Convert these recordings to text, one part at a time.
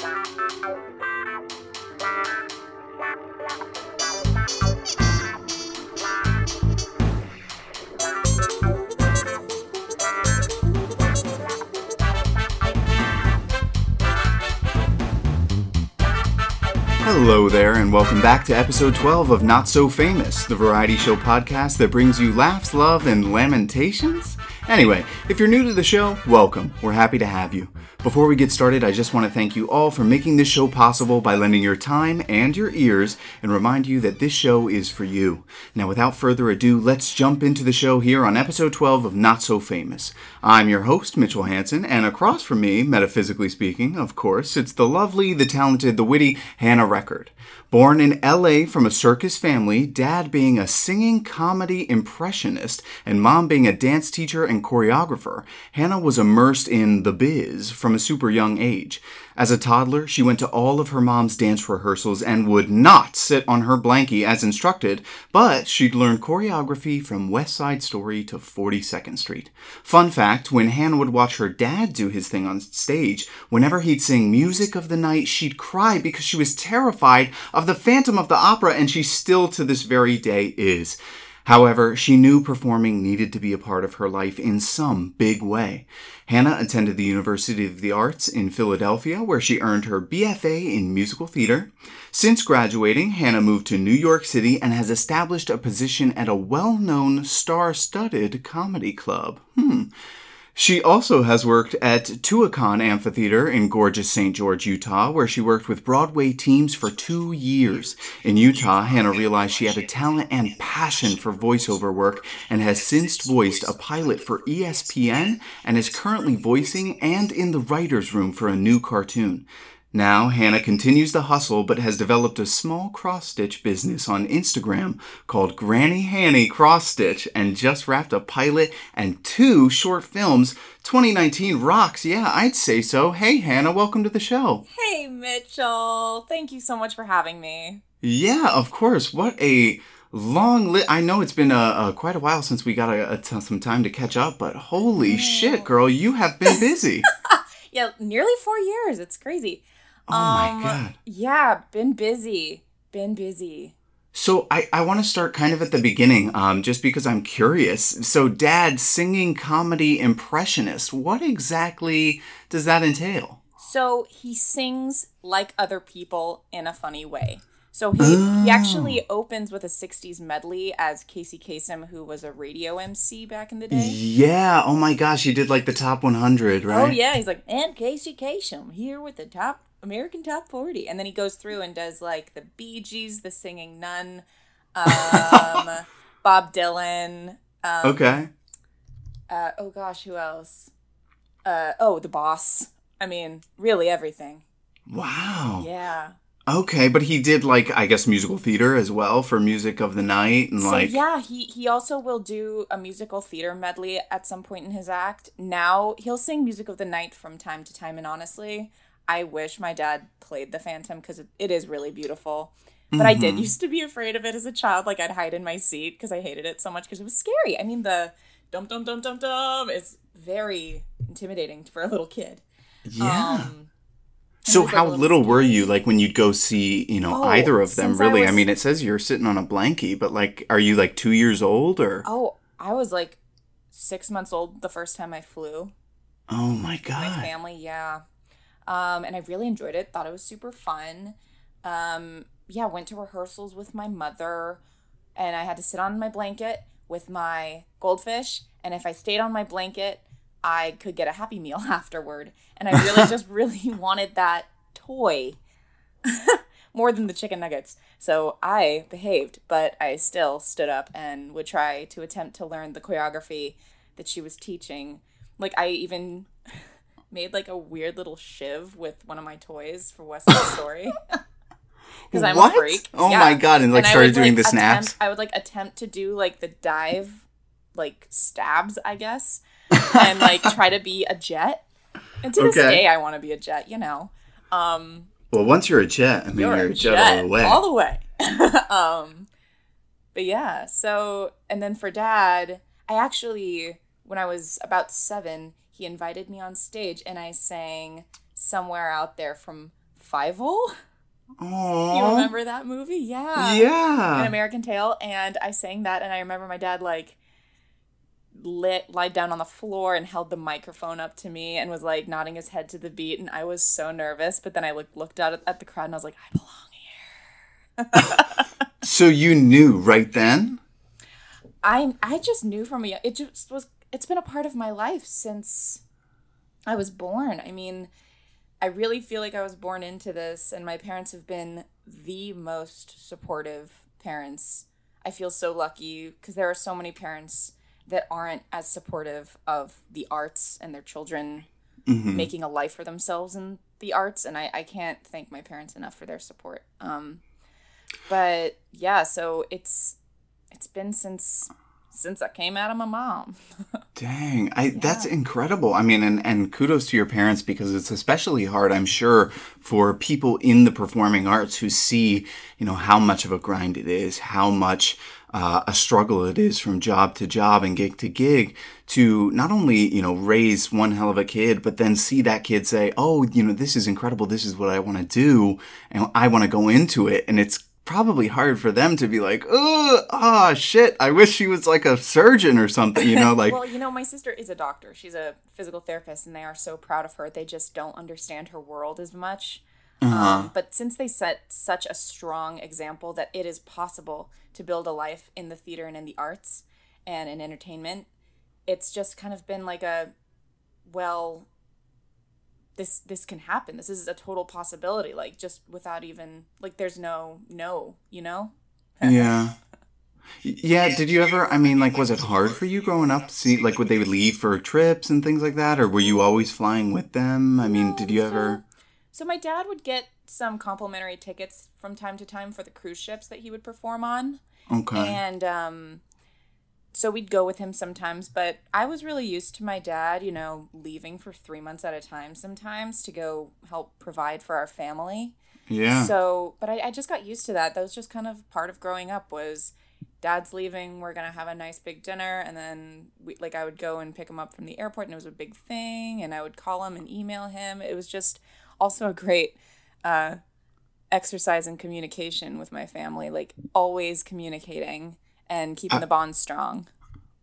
Hello there, and welcome back to episode 12 of Not So Famous, the variety show podcast that brings you laughs, love, and lamentations? Anyway, if you're new to the show, welcome. We're happy to have you. Before we get started, I just want to thank you all for making this show possible by lending your time and your ears and remind you that this show is for you. Now, without further ado, let's jump into the show here on episode 12 of Not So Famous. I'm your host, Mitchell Hanson, and across from me, metaphysically speaking, of course, it's the lovely, the talented, the witty Hannah Record. Born in LA from a circus family, dad being a singing comedy impressionist and mom being a dance teacher and choreographer, Hannah was immersed in the biz from a super young age. As a toddler, she went to all of her mom's dance rehearsals and would not sit on her blankie as instructed, but she'd learned choreography from West Side Story to 42nd Street. Fun fact when Hannah would watch her dad do his thing on stage, whenever he'd sing Music of the Night, she'd cry because she was terrified of the Phantom of the Opera, and she still to this very day is. However, she knew performing needed to be a part of her life in some big way. Hannah attended the University of the Arts in Philadelphia, where she earned her BFA in musical theater. Since graduating, Hannah moved to New York City and has established a position at a well known, star studded comedy club. Hmm. She also has worked at Tuacahn Amphitheater in gorgeous St. George, Utah, where she worked with Broadway teams for two years. In Utah, Hannah realized she had a talent and passion for voiceover work and has since voiced a pilot for ESPN and is currently voicing and in the writer's room for a new cartoon. Now, Hannah continues the hustle but has developed a small cross stitch business on Instagram called Granny Hanny Cross Stitch and just wrapped a pilot and two short films. 2019 rocks, yeah, I'd say so. Hey, Hannah, welcome to the show. Hey, Mitchell. Thank you so much for having me. Yeah, of course. What a long li- I know it's been uh, uh, quite a while since we got a, a t- some time to catch up, but holy shit, girl, you have been busy. yeah, nearly four years. It's crazy. Oh um, my god. Yeah, been busy. Been busy. So I, I want to start kind of at the beginning, um, just because I'm curious. So dad singing comedy impressionist, what exactly does that entail? So he sings like other people in a funny way. So he, oh. he actually opens with a 60s medley as Casey Kasem, who was a radio MC back in the day. Yeah. Oh my gosh, he did like the top 100, right? Oh, yeah. He's like, and Casey Kasem here with the top American Top 40. And then he goes through and does like the Bee Gees, the Singing Nun, um, Bob Dylan. Um, okay. Uh, oh gosh, who else? Uh, oh, The Boss. I mean, really everything. Wow. Yeah. Okay, but he did like I guess musical theater as well for music of the night and so, like yeah, he he also will do a musical theater medley at some point in his act. Now he'll sing music of the night from time to time, and honestly, I wish my dad played the Phantom because it, is really beautiful. But mm-hmm. I did mm-hmm. used to be afraid of it as a child. Like I'd hide in my seat because I hated it so much because it was scary. I mean, the dum dum dum dum dum is very intimidating for a little kid. Yeah. Um, so how little, little were you like when you'd go see you know oh, either of them really I, was, I mean it says you're sitting on a blankie but like are you like two years old or oh i was like six months old the first time i flew oh my god my family yeah um, and I really enjoyed it. Thought it was super fun. Um, yeah, went to rehearsals with my mother, and I had to sit on my blanket with my goldfish. And if I stayed on my blanket, I could get a Happy Meal afterward. And I really just really wanted that toy more than the chicken nuggets. So I behaved, but I still stood up and would try to attempt to learn the choreography that she was teaching. Like I even made like a weird little shiv with one of my toys for West Side Story. Because I'm what? a freak. Oh yeah. my god! And like and started would, doing like, the snaps. Attempt, I would like attempt to do like the dive, like stabs, I guess, and like try to be a jet. And to okay. this day, I want to be a jet. You know. Um, well, once you're a jet, I mean, you're, you're a jet, jet, all the way. All the way. um, but yeah. So, and then for dad, I actually, when I was about seven, he invited me on stage and I sang Somewhere Out There from Fievel. Oh, You remember that movie? Yeah. Yeah. An American Tail, and I sang that, and I remember my dad like lit lied down on the floor and held the microphone up to me and was like nodding his head to the beat, and I was so nervous. But then I looked looked out at, at the crowd and I was like, I belong here. So you knew right then? I I just knew from a it just was it's been a part of my life since I was born. I mean, I really feel like I was born into this and my parents have been the most supportive parents. I feel so lucky because there are so many parents that aren't as supportive of the arts and their children making a life for themselves in the arts and I, I can't thank my parents enough for their support. Um but yeah, so it's it's been since since I came out of my mom. Dang, I that's incredible. I mean, and and kudos to your parents because it's especially hard, I'm sure, for people in the performing arts who see, you know, how much of a grind it is, how much uh, a struggle it is from job to job and gig to gig to not only you know raise one hell of a kid, but then see that kid say, "Oh, you know, this is incredible. This is what I want to do, and I want to go into it." And it's probably hard for them to be like, oh, ah, shit, I wish she was like a surgeon or something, you know, like, well, you know, my sister is a doctor. She's a physical therapist, and they are so proud of her. They just don't understand her world as much. Um, but since they set such a strong example that it is possible to build a life in the theater and in the arts and in entertainment, it's just kind of been like a, well, this this can happen. This is a total possibility. Like just without even like, there's no no, you know. yeah. Yeah, did you ever, I mean, like, was it hard for you growing up? See, like, would they leave for trips and things like that? Or were you always flying with them? I mean, did you So- ever? So my dad would get some complimentary tickets from time to time for the cruise ships that he would perform on. Okay. And um so we'd go with him sometimes, but I was really used to my dad, you know, leaving for 3 months at a time sometimes to go help provide for our family. Yeah. So, but I, I just got used to that. That was just kind of part of growing up was dad's leaving, we're going to have a nice big dinner and then we like I would go and pick him up from the airport and it was a big thing and I would call him and email him. It was just also a great uh exercise in communication with my family, like always communicating and keeping the bond strong.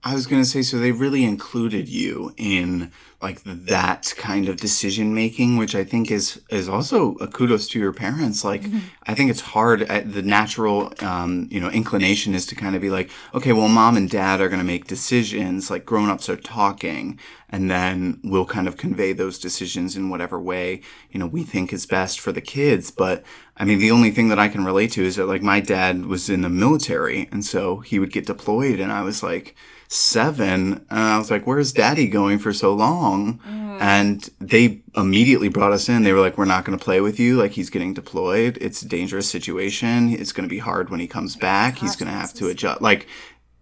I was gonna say, so they really included you in like that kind of decision making, which I think is is also a kudos to your parents. Like, I think it's hard. At the natural, um, you know, inclination is to kind of be like, okay, well, mom and dad are gonna make decisions. Like, grown ups are talking, and then we'll kind of convey those decisions in whatever way you know we think is best for the kids. But I mean, the only thing that I can relate to is that like my dad was in the military, and so he would get deployed, and I was like seven and i was like where's daddy going for so long? And they immediately brought us in. They were like we're not going to play with you. Like he's getting deployed. It's a dangerous situation. It's going to be hard when he comes back. He's going to have to adjust. Like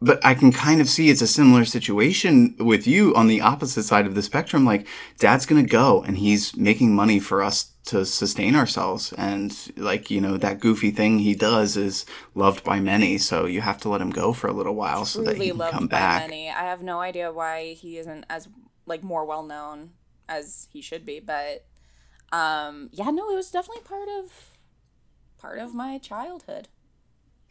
but I can kind of see it's a similar situation with you on the opposite side of the spectrum. Like, dad's going to go and he's making money for us to sustain ourselves. And, like, you know, that goofy thing he does is loved by many. So you have to let him go for a little while so that he can come back. many. I have no idea why he isn't as like more well known as he should be, but um yeah, no, it was definitely part of part of my childhood.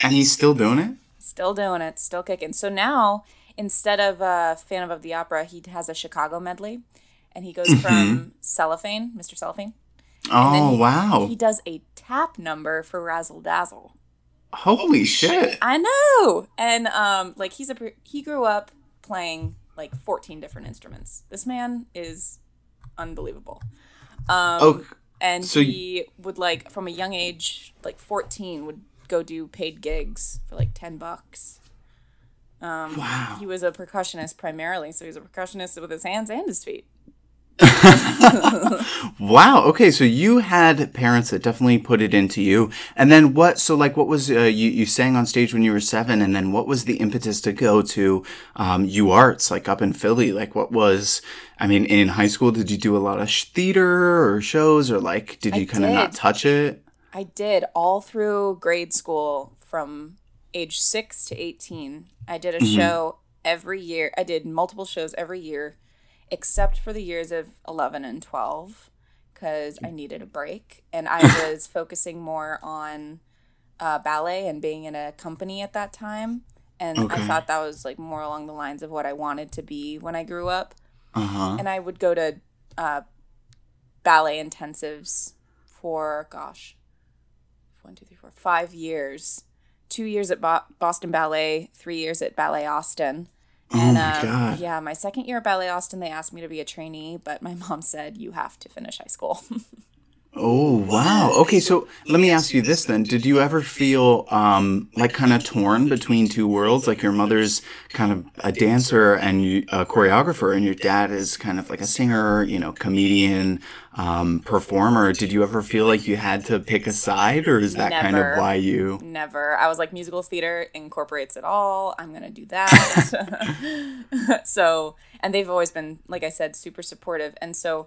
And he's still doing it? Still doing it, still kicking. So now, instead of uh, Phantom of the Opera, he has a Chicago medley, and he goes from Cellophane, Mr. Cellophane. Oh, he- wow. He does a tap number for Razzle Dazzle. Holy shit. I know, and um, like he's a he grew up playing like fourteen different instruments. This man is unbelievable. Um, Oh, and so he would like from a young age, like fourteen, would go do paid gigs for like ten bucks. Um, Wow. He was a percussionist primarily, so he was a percussionist with his hands and his feet. Wow. Okay. So you had parents that definitely put it into you. And then what? So like, what was uh, you? You sang on stage when you were seven, and then what was the impetus to go to um, U Arts, like up in Philly? Like, what was? I mean, in high school, did you do a lot of sh- theater or shows, or like, did you kind of not touch it? I did all through grade school from age six to 18. I did a Mm-hmm. show every year. I did multiple shows every year, except for the years of 11 and 12, because I needed a break and I was focusing more on uh, ballet and being in a company at that time. And Okay. I thought that was like more along the lines of what I wanted to be when I grew up. Uh huh. And I would go to uh, ballet intensives for, gosh, one, two, three, four, five years. Two years at Bo- Boston Ballet, three years at Ballet Austin. Oh And my um, god. yeah, my second year at Ballet Austin, they asked me to be a trainee, but my mom said you have to finish high school. Oh wow. Okay, so let me ask you this then: Did you ever feel um, like kind of torn between two worlds? Like your mother's kind of a dancer and you, a choreographer, and your dad is kind of like a singer, you know, comedian, um, performer. Did you ever feel like you had to pick a side, or is that kind of why you? Never. I was like, musical theater incorporates it all. I'm gonna do that. so, and they've always been, like I said, super supportive. And so,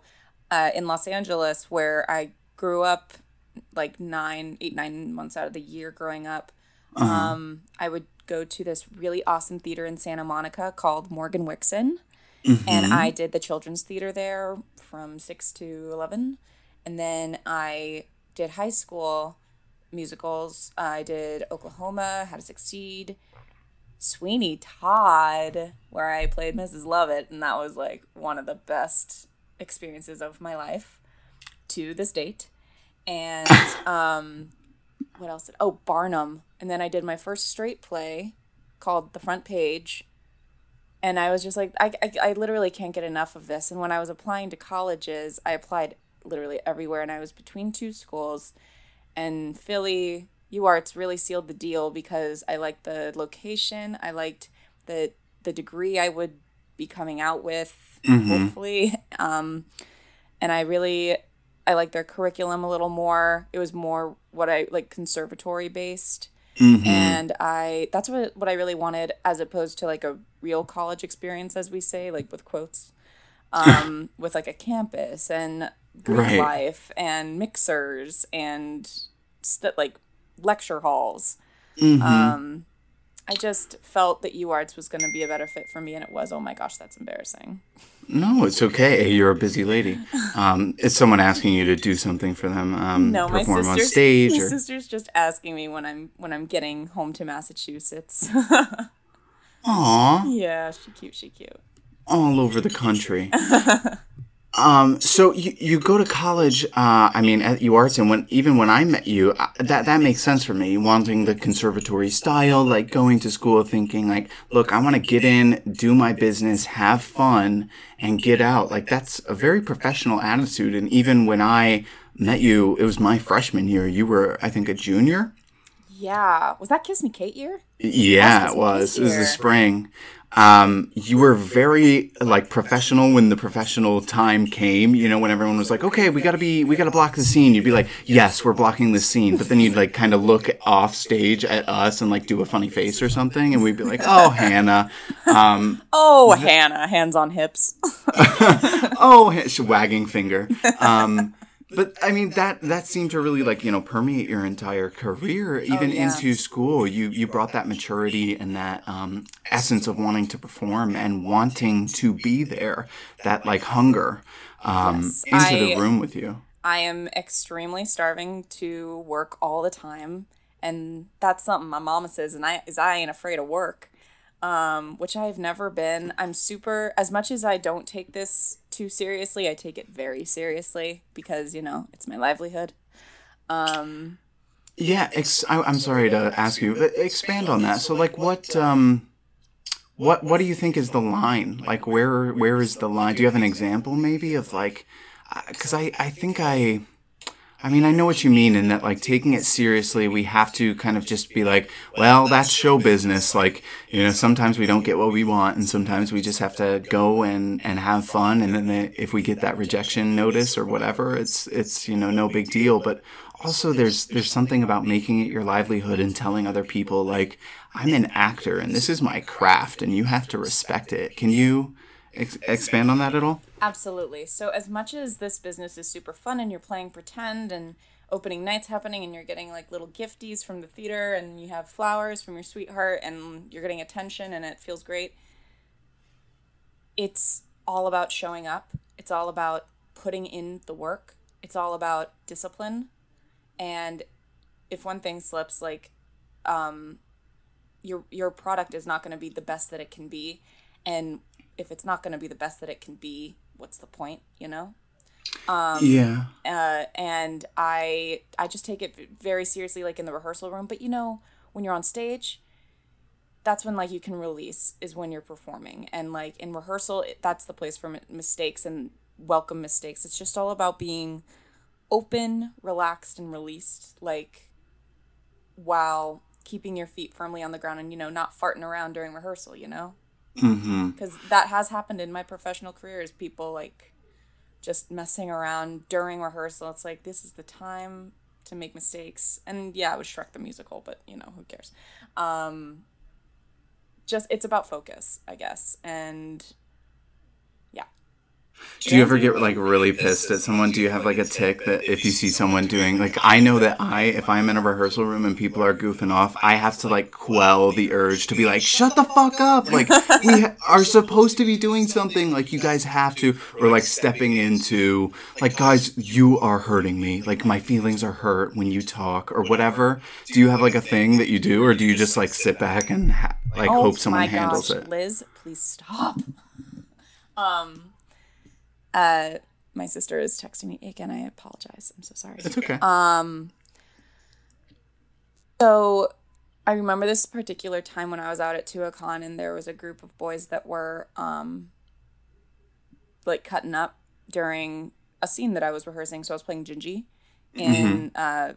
uh, in Los Angeles, where I grew up, like nine, eight, nine months out of the year growing up, um, I would go to this really awesome theater in Santa Monica called Morgan Wixson. And I did the children's theater there from six to 11. And then I did high school musicals. I did Oklahoma, How to Succeed, Sweeney Todd, where I played Mrs. Lovett. And that was like one of the best experiences of my life to this date. And um, what else? Did, oh, Barnum. And then I did my first straight play called The Front Page. And I was just like, I, I, I literally can't get enough of this. And when I was applying to colleges, I applied literally everywhere. And I was between two schools. And Philly, UArts really sealed the deal because I liked the location. I liked the the degree I would be coming out with, hopefully. Um, and I really I like their curriculum a little more. It was more what I like conservatory based. And I that's what what I really wanted as opposed to like a real college experience as we say like with quotes. Um with like a campus and Greek Right. life and mixers and st- like lecture halls. Mm-hmm. Um I just felt that UArts was going to be a better fit for me and it was. Oh my gosh, that's embarrassing. No, it's okay. You're a busy lady. Um, it's someone asking you to do something for them. Um, No, my perform stage. my Or, sister's just asking me when I'm when I'm getting home to Massachusetts. Aw. yeah, she cute, she cute. all over the country. um, so you, you go to college. Uh, I mean, at UArts, and when even when I met you, uh, that that makes sense for me. Wanting the conservatory style, like going to school, thinking like, look, I want to get in, do my business, have fun, and get out. Like that's a very professional attitude. And even when I met you, it was my freshman year. You were, I think, a junior. Yeah, was that Kiss Me Kate year? Yeah, it was. It was the spring. Um, you were very like professional when the professional time came. You know, when everyone was like, "Okay, we gotta be, we gotta block the scene." You'd be like, "Yes, we're blocking the scene," but then you'd like kind of look off stage at us and like do a funny face or something, and we'd be like, "Oh, Hannah." Um, Oh, Hannah, hands on hips. oh, wagging finger. Um, but I mean that that seemed to really like you know permeate your entire career, even yeah. into school. You you brought that maturity and that um, essence of wanting to perform and wanting to be there, that like hunger um, Yes, into the room with you. I am extremely starving to work all the time, and that's something my mama says, and I is I ain't afraid of work, um, which I've never been. I'm super as much as I don't take this too seriously, I take it very seriously because you know it's my livelihood. Yeah, ex- I, I'm sorry to ask you, expand on that. So, like, what, um, what, what do you think is the line? Like, where, where is the line? Do you have an example, maybe, of like, because I, I think I, I mean, I know what you mean in that, like, taking it seriously, we have to kind of just be like, well, that's show business. Like, you know, sometimes we don't get what we want, and sometimes we just have to go and and have fun. And then the, if we get that rejection notice or whatever, it's it's you know no big deal. But also, there's there's something about making it your livelihood and telling other people like, I'm an actor and this is my craft, and you have to respect it. Can you ex- expand on that at all? Absolutely. So, as much as this business is super fun and you're playing pretend and opening nights happening and you're getting like little gifties from the theater and you have flowers from your sweetheart and you're getting attention and it feels great, it's all about showing up. It's all about putting in the work. it's all about discipline and if one thing slips like um your your product is not going to be the best that it can be and if it's not going to be the best that it can be what's the point you know? Um, yeah. Uh, and i i just take it very seriously like in the rehearsal room. But you know when you're on stage that's when like you can release is when you're performing. And like in rehearsal it, that's the place for m- mistakes and welcome mistakes. It's just all about being open relaxed and released like while keeping your feet firmly on the ground and you know not farting around during rehearsal you know because mm-hmm. that has happened in my professional career is people like just messing around during rehearsal it's like this is the time to make mistakes and yeah it was shrek the musical but you know who cares um just it's about focus, I guess. And. Do you ever get like really pissed at someone? Do you have like a tick that if you see someone doing like I know that I if I'm in a rehearsal room and people are goofing off, I have to like quell the urge to be like shut the fuck up. Like we are supposed to be doing something like you guys have to or like stepping into like guys you are hurting me. Like my feelings are hurt when you talk or whatever. Do you have like a thing that you do or do you just like sit back and ha- like oh, hope someone handles gosh. it. Liz, please stop. um, uh, my sister is texting me again. I apologize. I'm so sorry. It's okay. Um, so I remember this particular time when I was out at Tuacahn and there was a group of boys that were um, like cutting up during a scene that I was rehearsing. So I was playing Gingy in mm-hmm. uh,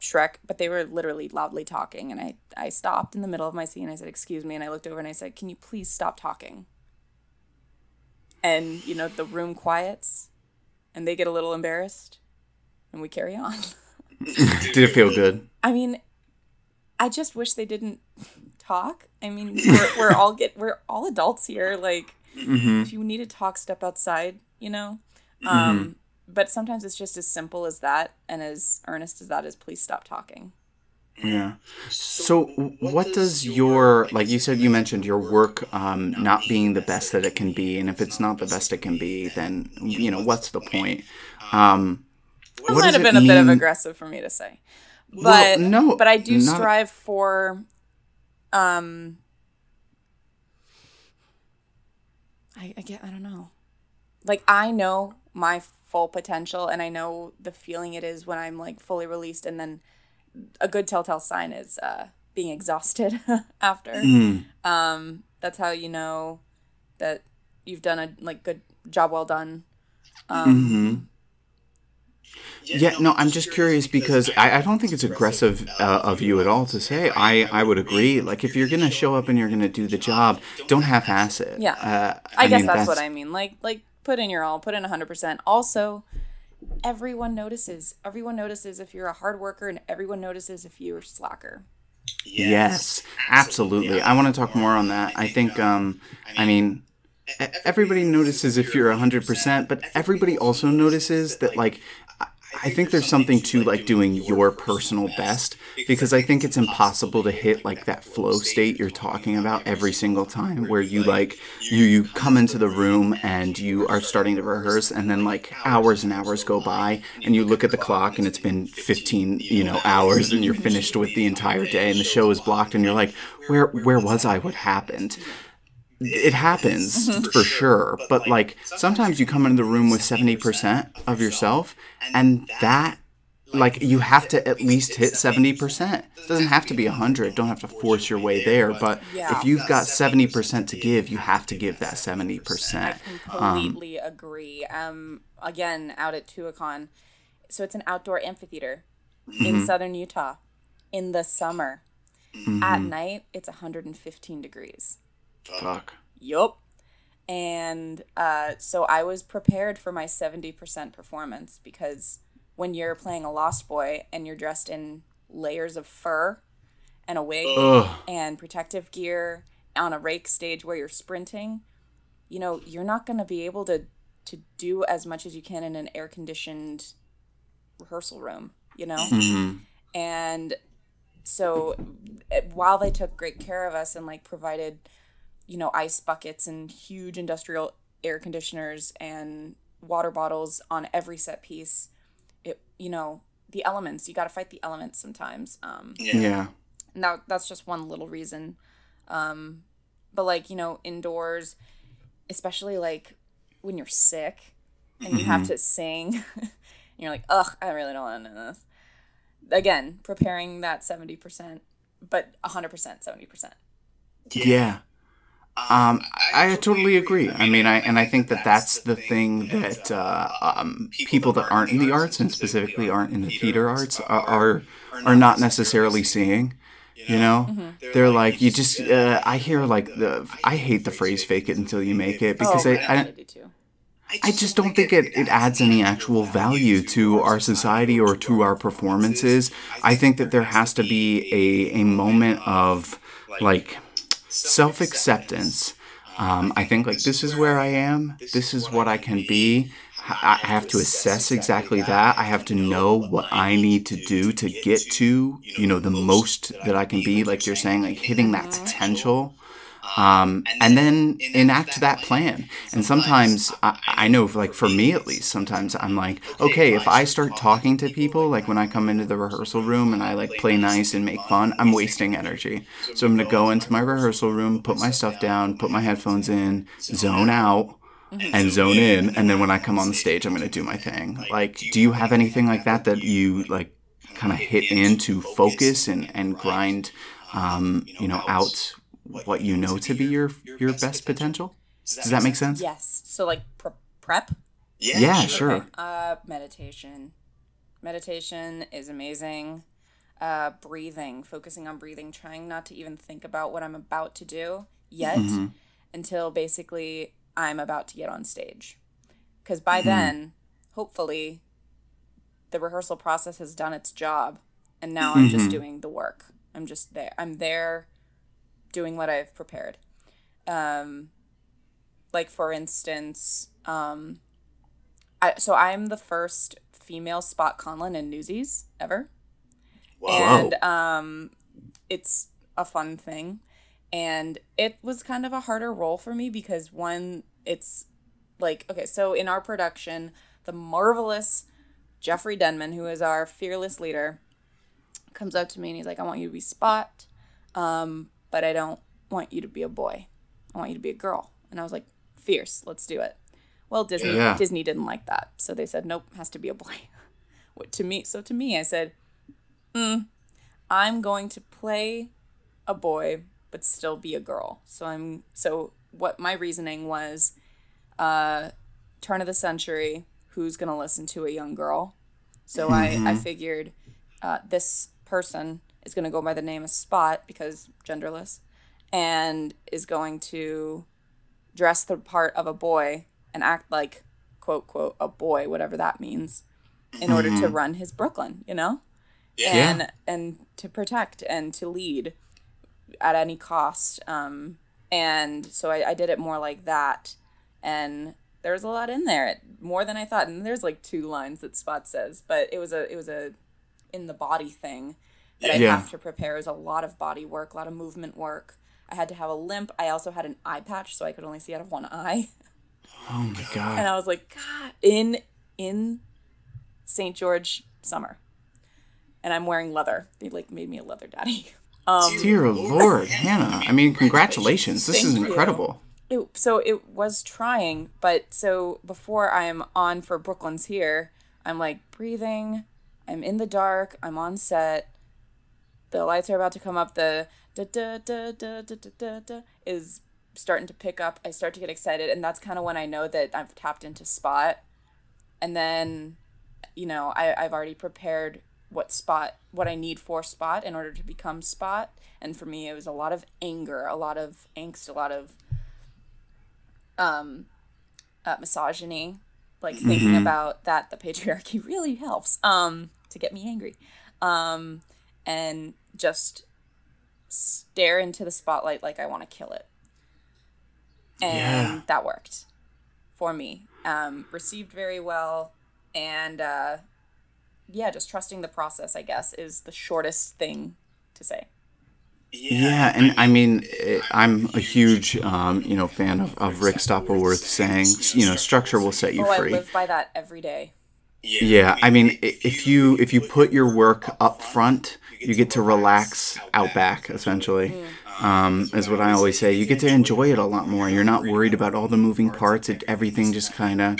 Shrek, but they were literally loudly talking. And I, I stopped in the middle of my scene. I said, Excuse me. And I looked over and I said, Can you please stop talking? And, you know, the room quiets and they get a little embarrassed and we carry on. Did it feel good? I mean, I just wish they didn't talk. I mean, we're, we're all get we're all adults here. Like, mm-hmm. if you need to talk, step outside. You know. Um, mm-hmm but sometimes it's just as simple as that and as earnest as that is please stop talking yeah. So what does your like you said you mentioned your work um, not being the best that it can be and if it's not the best it can be then you know what's the point? Um that might have been mean? a bit of aggressive for me to say. But well, no but i do not... strive for um I, I get i don't know. Like i know my full potential and I know the feeling it is when I'm like fully released and then a good telltale sign is uh, being exhausted after. Mm. Um, that's how you know that you've done a like good job well done. Um, mm-hmm. Yeah, no, I'm just curious because I, I don't think it's aggressive uh, of you at all to say. I, I would agree. Like, if you're gonna show up and you're gonna do the job, don't half-ass it. Yeah, uh, I, I, guess mean, that's, that's, what I mean. Like, like put in your all, put in 100%. Also, everyone notices. Everyone notices if you're a hard worker and everyone notices if you're slacker. Yes, yes absolutely. I want to talk more on that. I think um I mean everybody notices if you're 100%, but everybody also notices that like I think there's something to like doing your personal best because I think it's impossible to hit like that flow state you're talking about every single time where you like you you come into the room and you are starting to rehearse and then like hours and hours go by and you look at the clock and it's been 15 you know hours and you're finished with the entire day and the show is blocked and you're like where where was I? What happened it happens mm-hmm. for sure. but like sometimes you come into the room with 70% of yourself and that like you have to at least hit 70% it doesn't have to be 100 don't have to force your way there. But if you've got 70% to give you have to give that 70% i completely um, agree. Um again out at tuacahn so it's an outdoor amphitheater mm-hmm. in southern utah in the summer. Mm-hmm. at night it's 115 degrees Fuck. Yup. And uh, so I was prepared for my 70% performance because when you're playing a Lost Boy and you're dressed in layers of fur and a wig Ugh. and protective gear on a rake stage where you're sprinting, you know, you're not going to be able to to do as much as you can in an air conditioned rehearsal room, you know? Mm-hmm. And so eh, while they took great care of us and like provided you know, ice buckets and huge industrial air conditioners and water bottles on every set piece. It you know the elements you got to fight the elements sometimes. Um, yeah. yeah. Now that's just one little reason. Um, but like you know indoors, especially like when you're sick and you mm-hmm. have to sing, you're like, ugh, I really don't want to do this. Again, preparing that seventy percent, but hundred percent, seventy percent. Yeah. Um, I, I totally agree. I mean, I and I think that that's the thing that uh, um, people that aren't in the arts and specifically aren't in the theater arts are are, are not necessarily seeing. You know, mm-hmm. they're like you just. Uh, I hear like the. I hate the phrase "fake it until you make it" because oh, I, I, I just don't think it, it adds any actual value to our society or to our performances. I think that there has to be a, a moment of like self acceptance. Um, I think like this is where I am. This is what I can be. I have to assess exactly that. I have to know what I need to do to get to, you know, the most that I can be. Like you're saying, like hitting that potential um, and then enact that plan. And sometimes I, I know, like for me at least, sometimes I'm like, okay, if I start talking to people, like when I come into the rehearsal room and I like play nice and make fun, I'm wasting energy. So I'm gonna go into my rehearsal room, put my stuff down, put my headphones in, zone out and zone in and then when i come on the stage i'm going to do my thing. like do you have anything like that that you like kind of hit in to focus and and grind um, you know out what you know to be your your best potential. Does that make sense? Yes. So like pre- prep. Yeah, yeah sure. Okay. Uh, meditation. Meditation is amazing. Uh, breathing, focusing on breathing, trying not to even think about what I'm about to do yet mm-hmm. until basically I'm about to get on stage. Because by mm-hmm. then, hopefully, the rehearsal process has done its job and now I'm mm-hmm. just doing the work. I'm just there. I'm there doing what I've prepared. Um, like for instance, um, I, so I'm the first female Spot Conlon in Newsies ever, wow. and um, it's a fun thing, and it was kind of a harder role for me because one, it's like okay, so in our production, the marvelous Jeffrey Denman, who is our fearless leader, comes up to me and he's like, "I want you to be Spot." Um, but I don't want you to be a boy. I want you to be a girl. And I was like, fierce, let's do it. Well, Disney yeah. Disney didn't like that. So they said, nope, has to be a boy. what to me so to me I said, mm, I'm going to play a boy but still be a girl. So I'm so what my reasoning was uh turn of the century, who's gonna listen to a young girl? So mm-hmm. I, I figured uh, this person is going to go by the name of Spot because genderless, and is going to dress the part of a boy and act like quote quote a boy, whatever that means, in order mm-hmm. to run his Brooklyn, you know, yeah. and and to protect and to lead at any cost. Um, and so I, I did it more like that, and there's a lot in there, more than I thought. And there's like two lines that Spot says, but it was a it was a in the body thing that I yeah. have to prepare is a lot of body work, a lot of movement work. I had to have a limp. I also had an eye patch, so I could only see out of one eye. Oh my god! And I was like, God, in in St. George summer, and I'm wearing leather. They like made me a leather daddy. Um, Dear Lord, Hannah! I mean, congratulations. This is incredible. It, so it was trying, but so before I'm on for Brooklyn's here, I'm like breathing. I'm in the dark. I'm on set the lights are about to come up. The da da da da da da da is starting to pick up. I start to get excited, and that's kind of when I know that I've tapped into spot. And then, you know, I I've already prepared what spot what I need for spot in order to become spot. And for me, it was a lot of anger, a lot of angst, a lot of um, uh, misogyny. Like thinking mm-hmm. about that, the patriarchy really helps um to get me angry. Um, and just stare into the spotlight like I want to kill it. And yeah. that worked for me. Um, received very well. And uh, yeah, just trusting the process, I guess, is the shortest thing to say. Yeah, and I mean, eh, I'm a huge, um, you know, fan of, of Rick Stoppelworth saying, you know, structure will set you Oh, I free. live by that every day. Yeah, I mean, i- if you if you put your work up front, you get to relax out back. Essentially, um, is what I always say. You get to enjoy it a lot more. You're not worried about all the moving parts. It everything just kind of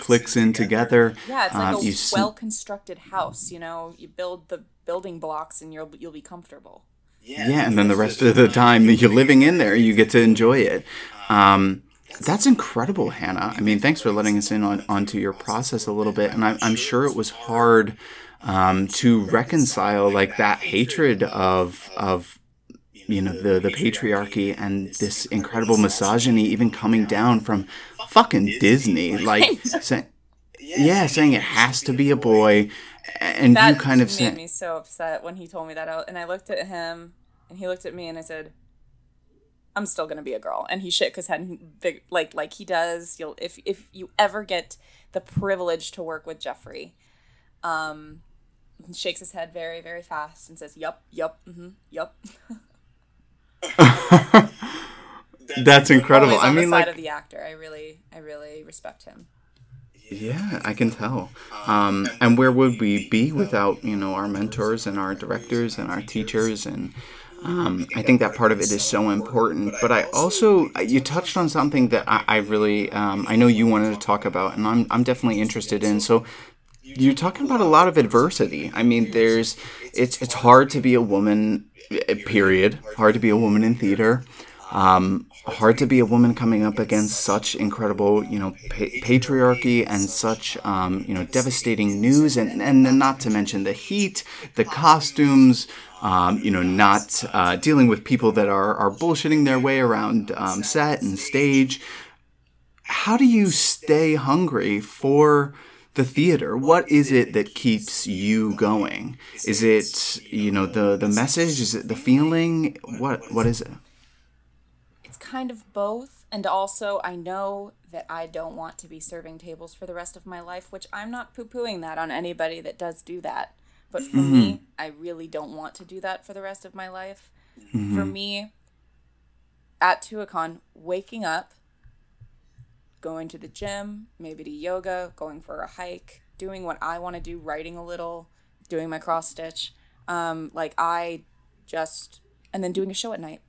clicks in together. Yeah, it's like Um, a well constructed house. You know, you build the building blocks and you'll you'll be comfortable. Yeah, and then the rest of the time that you're living in there, you get to enjoy it. Um, that's incredible, Hannah. I mean, thanks for letting us in on onto your process a little bit, and I'm, I'm sure it was hard um, to reconcile like that hatred of of you know the the patriarchy and this incredible misogyny, even coming down from fucking Disney, like saying. Yeah, saying it has to be a boy, and That you kind of made say, me so upset when he told me that out. And I looked at him, and he looked at me, and I said, "I'm still gonna be a girl." And he shook his head, big, like like he does. You'll if if you ever get the privilege to work with Jeffrey, um, shakes his head very very fast and says, "Yup, yup, mm-hmm, yup." "That's incredible." Always I mean, the side like of the actor. I really I really respect him. Yeah, I can tell. Um, and where would we be without you know our mentors and our directors and our teachers and um, I think that part of it is so important. But I also you touched on something that I, I really um, I know you wanted to talk about, and I'm I'm definitely interested in. So you're talking about a lot of adversity. I mean, there's it's it's hard to be a woman. eh, Period. Hard to be a woman in theater. Um, hard to be a woman coming up against such incredible, you know, pa- patriarchy and such, um, you know, devastating news, and and then not to mention the heat, the costumes. Um, you know, not uh, dealing with people that are are bullshitting their way around um, set and stage. How do you stay hungry for the theater? What is it that keeps you going? Is it you know the the message? Is it the feeling? What what is it kind of both. And also, I know that I don't want to be serving tables for the rest of my life, which I'm not poo pooing that on anybody that does do that. But for me, I really don't want to do that for the rest of my life. For me, at Tuacahn, waking up, going to the gym, maybe to yoga, going for a hike, doing what I want to do, writing a little, doing my cross stitch. Um, like, I just, and then doing a show at night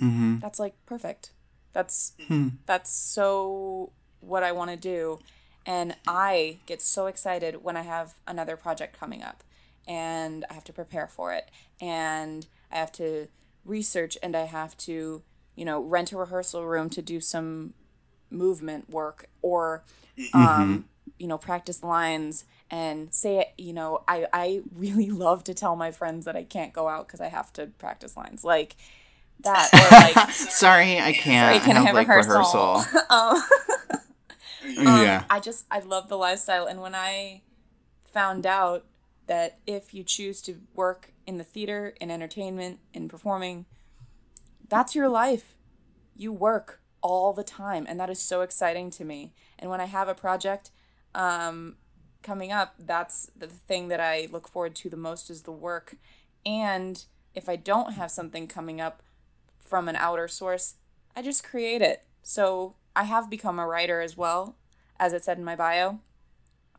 Mm-hmm. that's like perfect. That's hmm. that's so what i want to do. And i get so excited when i have another project coming up and i have to prepare for it and i have to research and i have to you know rent a rehearsal room to do some movement work or mm-hmm. um, you know practice lines and say you know I, I really love to tell my friends that i can't go out because i have to practice lines. Like that or like sorry i can't Sorry, can I have, have like rehearsal? Um, yeah I just I love the lifestyle and when I found out that if you choose to work in the theater, in entertainment, in performing, that's your life. You work all the time and that is so exciting to me. And when I have a project um coming up, that's the thing that I look forward to the most is the work. And if I don't have something coming up from an outer source, I just create it. So I have become a writer as well, as it said in my bio.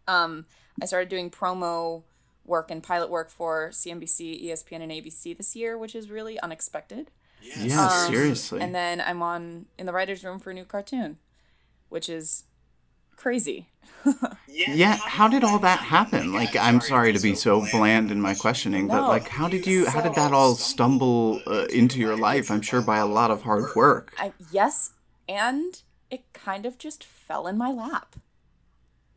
Um, I started doing promo work and pilot work for CNBC, ESPN, and ABC this year, which is really unexpected. yeah seriously And then I'm on in the writers' room for a new cartoon, which is crazy. yeah how did all that happen like i'm sorry to be so bland in my questioning but like how did you how did that all stumble uh, into your life i'm sure by a lot of hard work I yes, and it kind of just fell in my lap.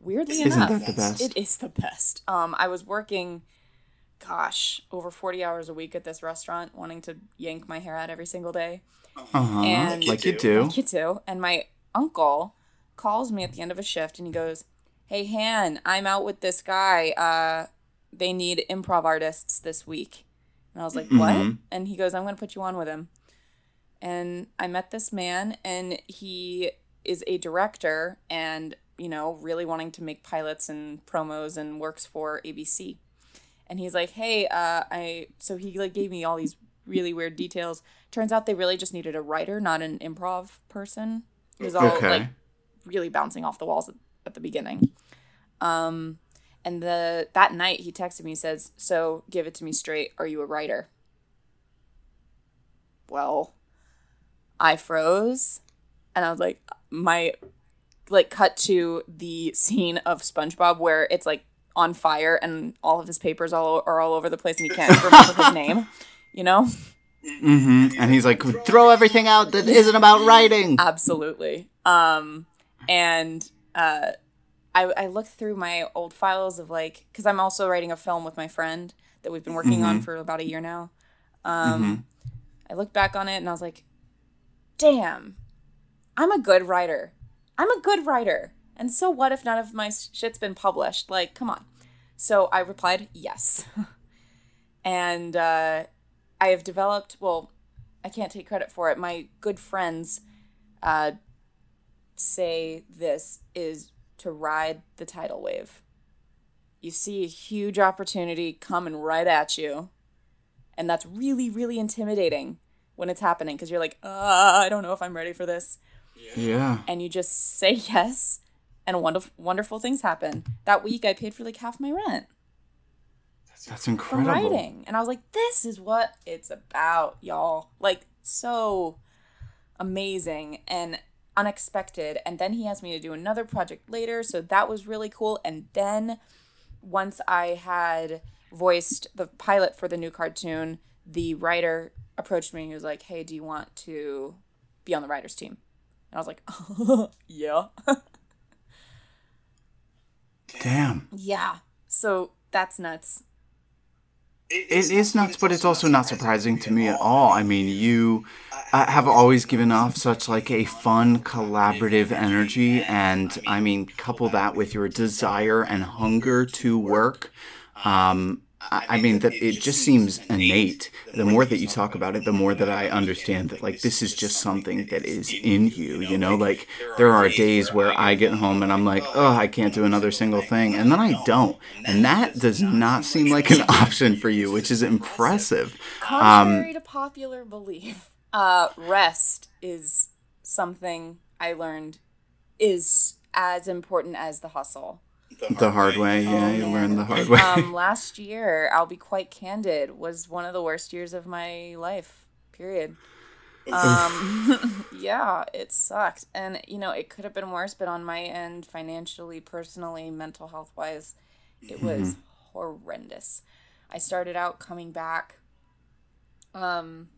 Weirdly Isn't enough, that the best? it is the best. Um, I was working, gosh, over forty hours a week at this restaurant, wanting to yank my hair out every single day. uh-huh And- like you do Like you do. And my uncle calls me at the end of a shift and he goes, Hey Han, I'm out with this guy. Uh they need improv artists this week. And I was like, What? Mhm. And he goes, I'm gonna put you on with him. And I met this man and he is a director and, you know, really wanting to make pilots and promos and works for ABC. And he's like, Hey, uh I so he like gave me all these really weird details. Turns out they really just needed a writer, not an improv person. It was all Okay. like really bouncing off the walls at, at the beginning. Um, and the that night he texted me and says, "So give it to me straight. Are you a writer?" Well, I froze, and I was like, my like cut to the scene of SpongeBob where it's like on fire and all of his papers all are all over the place and he can't remember his name. You know, hmm And he's like, throw everything out that isn't about writing. absolutely. Um, and uh, I I looked through my old files of like because I'm also writing a film with my friend that we've been working on for about a year now. Um, I looked back on it and I was like, damn, I'm a good writer. I'm a good writer. And so what if none of my shit's been published? Like, come on. So I replied, yes. and uh, I have developed, well, I can't take credit for it. My good friends uh, say this is to ride the tidal wave. You see a huge opportunity coming right at you. And that's really, really intimidating when it's happening because you're like, uh, I don't know if I'm ready for this. Yeah. And you just say yes, and wonderful, wonderful things happen. That week, I paid for like half my rent That's from incredible. writing. And I was like, this is what it's about, y'all. Like, so amazing and unexpected. And then he asked me to do another project later. So that was really cool. And then once I had voiced the pilot for the new cartoon, the writer approached me and he was like, hey, do you want to be on the writer's team? And I was like, yeah. Damn. yeah. So that's nuts. It is nuts, but it's also not surprising to me at all. I mean, you uh, have always given off such like a fun, collaborative energy, and I mean, couple that with your desire and hunger to work. Um, I mean, that it just seems innate. The more that you talk about it, the more that I understand that like this is just something that is in you. You know, like there are days where I get home and I'm like, oh, I can't do another single thing, and then I don't, and that does not seem like an option for you, which is impressive. Contrary to popular belief, uh, rest is something I learned is as important as the hustle. The hard way, yeah, you learn the hard way. Um, last year, I'll be quite candid, was one of the worst years of my life. Period. Um, yeah, it sucked, and you know it could have been worse. But on my end, financially, personally, mental health wise, it was horrendous. I started out coming back, um,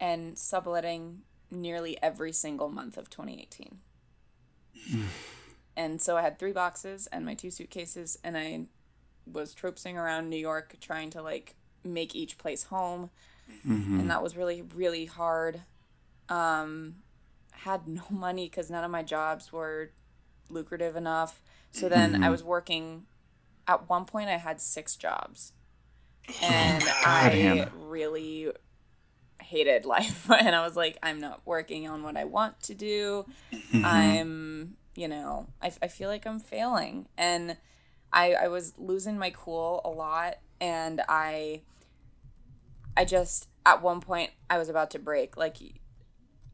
and subletting nearly every single month of 2018. And so I had three boxes and my two suitcases, and I was tropsing around New York trying to like make each place home. Mm-hmm. And that was really, really hard. Um, had no money because none of my jobs were lucrative enough. So then I mm-hmm. was working. At one point, I had six jobs, oh, and I Hannah. really hated life. And I was like, I'm not working on what I want to do. Mm-hmm. I'm, you know, I, I feel like I'm failing. And I, I was losing my cool a lot. And I, I just, at one point, I was about to break. Like,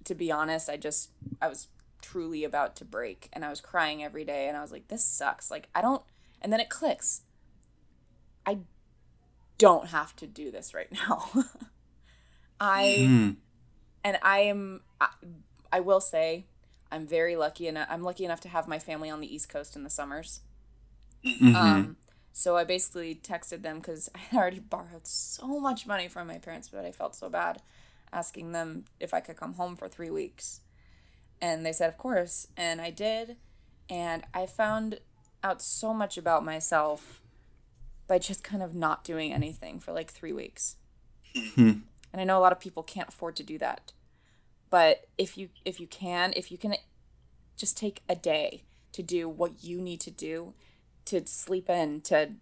to be honest, I just, I was truly about to break. And I was crying every day. And I was like, this sucks. Like, I don't, and then it clicks. I don't have to do this right now. I Mm. and I am I, I will say I'm very lucky and I'm lucky enough to have my family on the East Coast in the summers. Mhm. Um, so I basically texted them because I had already borrowed so much money from my parents, but I felt so bad asking them if I could come home for three weeks. And they said, of course. And I did. And I found out so much about myself by just kind of not doing anything for like three weeks. Hmm. And I know a lot of people can't afford to do that. But if you if you can, if you can just take a day to do what you need to do, to sleep in, to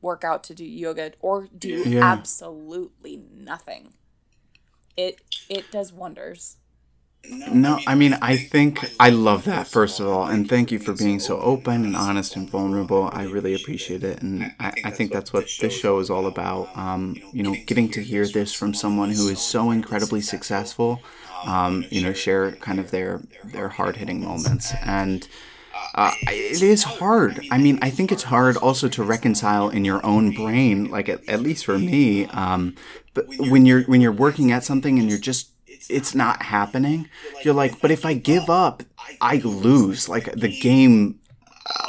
work out, to do yoga, or do Yeah. absolutely nothing. It it does wonders. No, I mean, I think I love that, first of all, and thank you for being so open and honest and vulnerable. I really appreciate it, and I, I think that's what this show is all about. Um, you know, getting to hear this from someone who is so incredibly successful, um, you know, share kind of their, their hard hitting moments. And uh, it is hard. I mean, I think it's hard also to reconcile in your own brain, like at, at least for me. Um, but when you're when you're working at something and you're just it's not happening, you're like, but if I give up, I lose. Like the game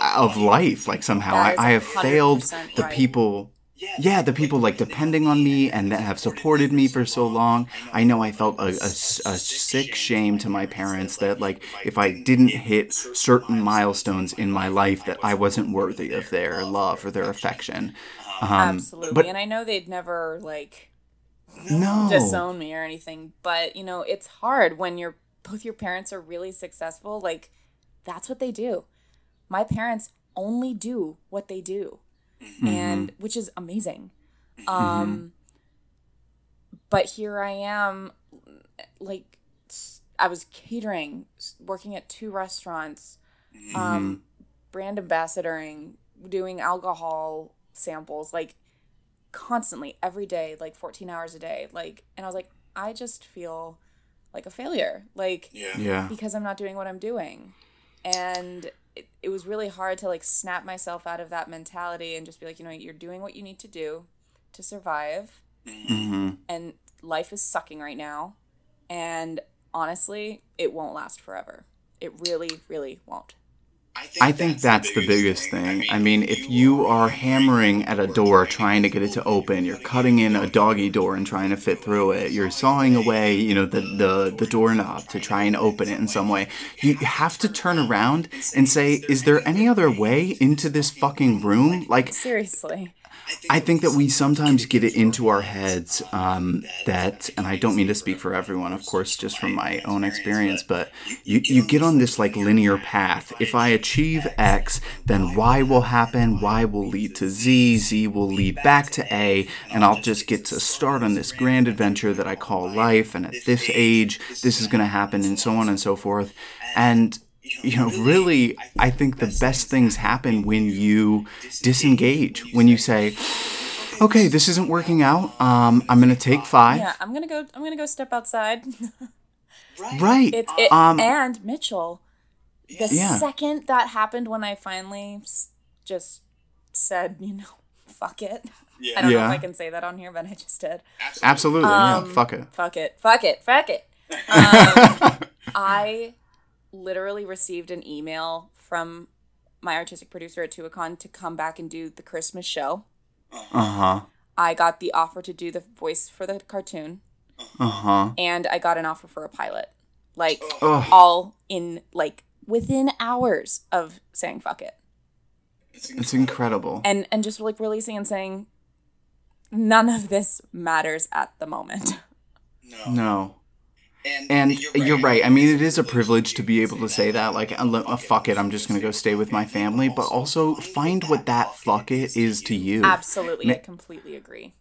of life. Like somehow I, I have failed the people yeah, the people like depending on me and that have supported me for so long. I know I felt a, a, a sick shame to my parents that like if I didn't hit certain milestones in my life that I wasn't worthy of their love or their affection. Um, Absolutely. but and I know they'd never like no, disown me or anything, but you know, it's hard when your both your parents are really successful. Like that's what they do. My parents only do what they do. And which is amazing. Um but here I am like I was catering, working at two restaurants, um brand ambassadoring, doing alcohol samples like constantly every day like 14 hours a day like and i was like i just feel like a failure like yeah, because i'm not doing what i'm doing. And it, it was really hard to like snap myself out of that mentality and just be like you know you're doing what you need to do to survive. Hmm and life is sucking right now. And honestly it won't last forever. It really really won't I think that's the biggest thing. I mean, if you are hammering at a door trying to get it to open, you're cutting in a doggy door and trying to fit through it, you're sawing away, you know, the, the, the doorknob to try and open it in some way, you have to turn around and say, is there any other way into this fucking room? Like, seriously I think that we sometimes get it into our heads um, that, and I don't mean to speak for everyone, of course, just from my own experience, but you, you get on this like linear path. If I achieve X, then Y will happen, Y will lead to Z, Z will lead back to A, and I'll just get to start on this grand adventure that I call life. And at this age, this is going to happen, and so on and so forth. And you know, really, I think the best things happen when you disengage, when you say, okay, this isn't working out. Um, I'm going to take five. yeah i'm gonna go i'm gonna go step outside Right. It's it, um, and Mitchell. The Yeah. second that happened, when I finally just said, you know, fuck it. Yeah. I don't know if I can say that on here, but I just did. absolutely. Um, yeah. Fuck it. Fuck it. Fuck it. Fuck it. Um, I literally received an email from my artistic producer at Tuacahn to come back and do the Christmas show. Uh huh. I got the offer to do the voice for the cartoon, Uh huh. and I got an offer for a pilot. Like Ugh. all in like within hours of saying fuck it. It's incredible. And and just like releasing and saying none of this matters at the moment. No. And you're right. I mean, it is a privilege to be able to say that. Like, uh, uh, fuck it, I'm just gonna go stay with my family. But also find what that fuck it is to you. Absolutely, I completely agree.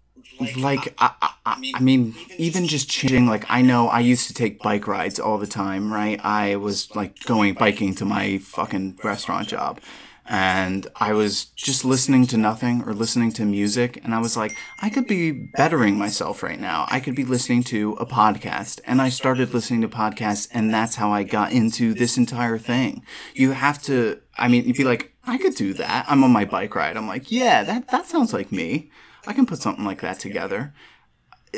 like I, I, I mean even just changing like i know i used to take bike rides all the time right i was like going biking to my fucking restaurant job and i was just listening to nothing or listening to music and i was like i could be bettering myself right now. I could be listening to a podcast. And i started listening to podcasts and that's how i got into this entire thing. You have to i mean you'd be like i could do that. I'm on my bike ride. I'm like yeah that that sounds like me. I can put something like that together.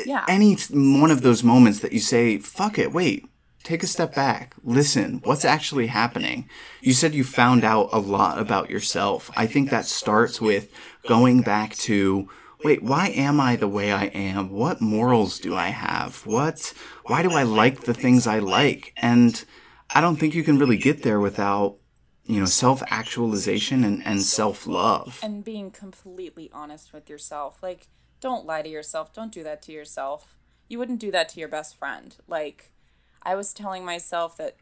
Yeah. Any one of those moments that you say, fuck it, wait, take a step back, listen, what's actually happening? You said you found out a lot about yourself. I think that starts with going back to, wait, why am I the way I am? What morals do I have? What, why do I like the things I like? And I don't think you can really get there without, you know, self actualization and, and self love. and being completely honest with yourself. Like, don't lie to yourself. Don't do that to yourself. You wouldn't do that to your best friend. Like, I was telling myself that,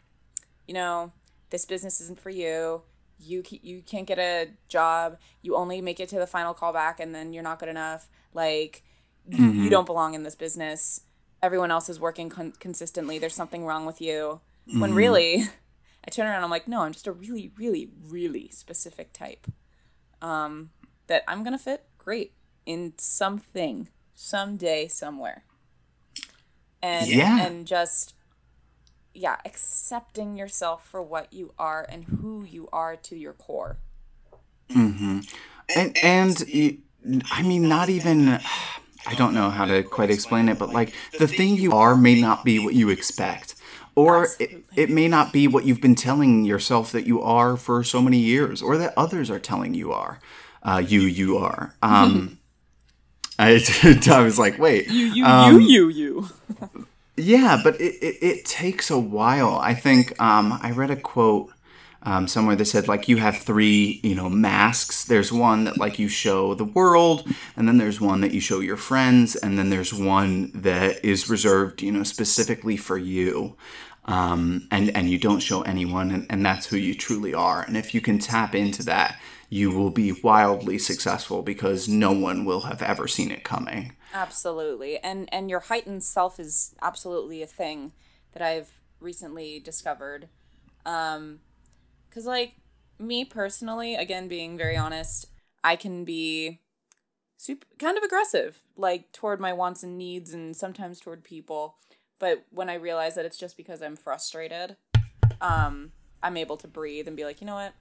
you know, this business isn't for you. You you can't get a job. You only make it to the final callback, and then you're not good enough. Like, you- you don't belong in this business. everyone else is working con- consistently. There's something wrong with you. Mm-hmm. When really, I turn around. I'm like, no, I'm just a really, really, really specific type. Um, that I'm gonna fit great in something someday somewhere. And Yeah. and just yeah, accepting yourself for what you are and who you are to your core. and and y- I mean, not even. I don't know how to quite explain it, but like the thing you are may not be what you expect, or it, it may not be what you've been telling yourself that you are for so many years, or that others are telling you are. Uh, you you are. Um, I, I was like, wait, You you Um, you you you. yeah, but it, it, it takes a while. I think um, I read a quote um, somewhere that said like you have three, you know, masks. There's one that like you show the world, and then there's one that you show your friends, and then there's one that is reserved, you know, specifically for you. Um, and and you don't show anyone, and, and that's who you truly are. And if you can tap into that, you will be wildly successful because no one will have ever seen it coming. Absolutely. And and your heightened self is absolutely a thing that I've recently discovered. Um cuz like me personally, again being very honest, I can be super kind of aggressive like toward my wants and needs and sometimes toward people. But when I realize that it's just because I'm frustrated, um I'm able to breathe and be like, "You know what?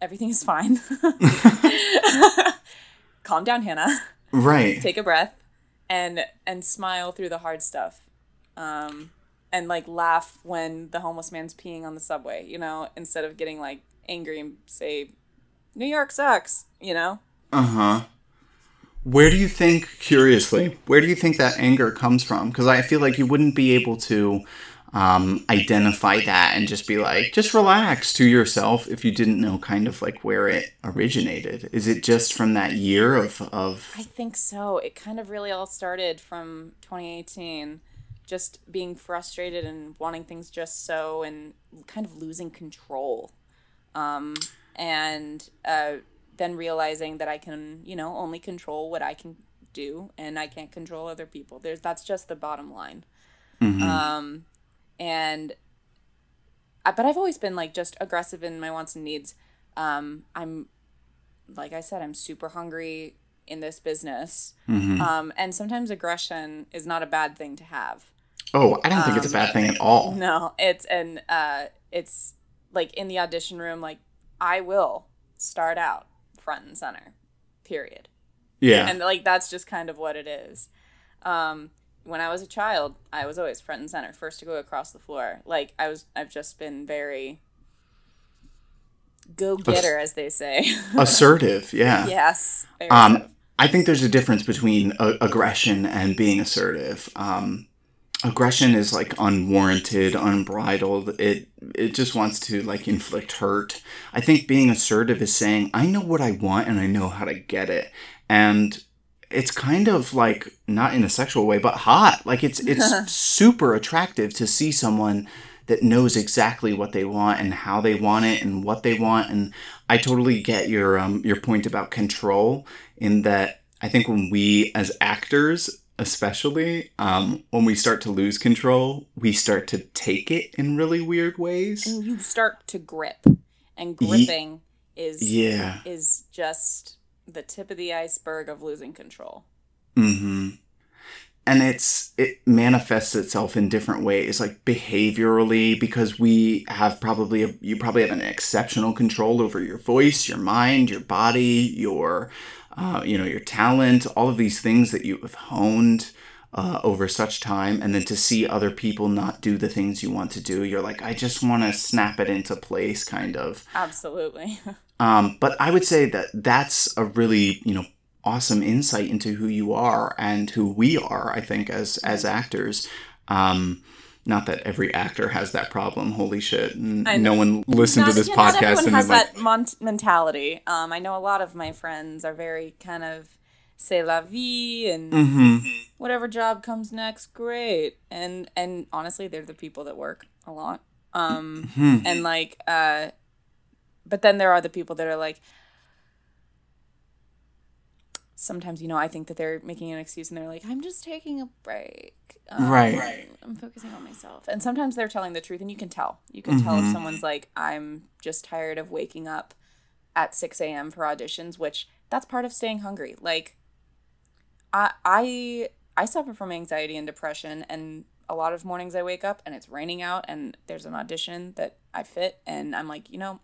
Everything is fine." Calm down, Hannah Right. take a breath and and smile through the hard stuff um and like laugh when the homeless man's peeing on the subway you know instead of getting like angry and say new york sucks you know Uh huh. Where do you think, curiously, where do you think that anger comes from? Because I feel like you wouldn't be able to um, identify that and just be like, just relax to yourself if you didn't know kind of like where it originated. Is it just from that year of, of i think so it kind of really all started from 2018 just being frustrated and wanting things just so and kind of losing control um and uh then realizing that I can, you know, only control what I can do and I can't control other people. There's that's just the bottom line. Um and I, but I've always been like just aggressive in my wants and needs. Um I'm like I said I'm super hungry in this business. Um and sometimes aggression is not a bad thing to have. oh, I don't think it's a bad thing at all. No, it's and uh it's like in the audition room like I will start out front and center. Period. Yeah. And like that's just kind of what it is. Um when I was a child, I was always front and center, first to go across the floor. Like I was I've just been very go getter as they say. Assertive, yeah. yes. Um. I think there's a difference between uh, aggression and being assertive. Um, aggression is like unwarranted, unbridled. It it just wants to like inflict hurt. I think being assertive is saying I know what I want and I know how to get it, and it's kind of like not in a sexual way, but hot. Like it's it's super attractive to see someone that knows exactly what they want and how they want it and what they want. And I totally get your um your point about control in that I think when we as actors especially um, when we start to lose control we start to take it in really weird ways and you start to grip. And gripping is yeah is just the tip of the iceberg of losing control. Mm-hmm. And it's it manifests itself in different ways, like behaviorally, because we have probably a, you probably have an exceptional control over your voice, your mind, your body, your uh, you know your talent, all of these things that you have honed uh, over such time, and then to see other people not do the things you want to do, you're like, I just want to snap it into place, kind of. Absolutely. Um, but I would say that that's a really, you know, awesome insight into who you are and who we are. I think as as actors. Um, not that every actor has that problem. Holy shit! No one listened to this not podcast everyone and has like, that mon- mentality. Um, I know a lot of my friends are very kind of c'est la vie and hmm whatever job comes next, great. And and honestly, they're the people that work a lot. Um, Hmm. and like, uh, but then there are the people that are like, sometimes you know I think that they're making an excuse and they're like I'm just taking a break. Um, Right. I'm focusing on myself. And sometimes they're telling the truth and you can tell. You can tell if someone's like I'm just tired of waking up at 6 a.m. for auditions, which that's part of staying hungry. Like I I I suffer from anxiety and depression and a lot of mornings I wake up and it's raining out and there's an audition that I fit and I'm like, you know,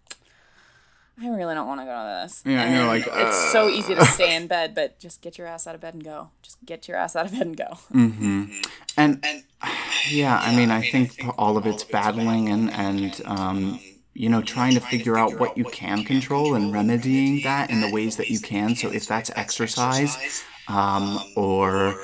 I really don't want to go to this. Yeah, and you're like, it's so easy to stay in bed, but just get your ass out of bed and go. Just get your ass out of bed and go. And yeah, I mean, I think all of it's battling and and um, you know trying to figure out what you can control and remedying that in the ways that you can. So if that's exercise, um, or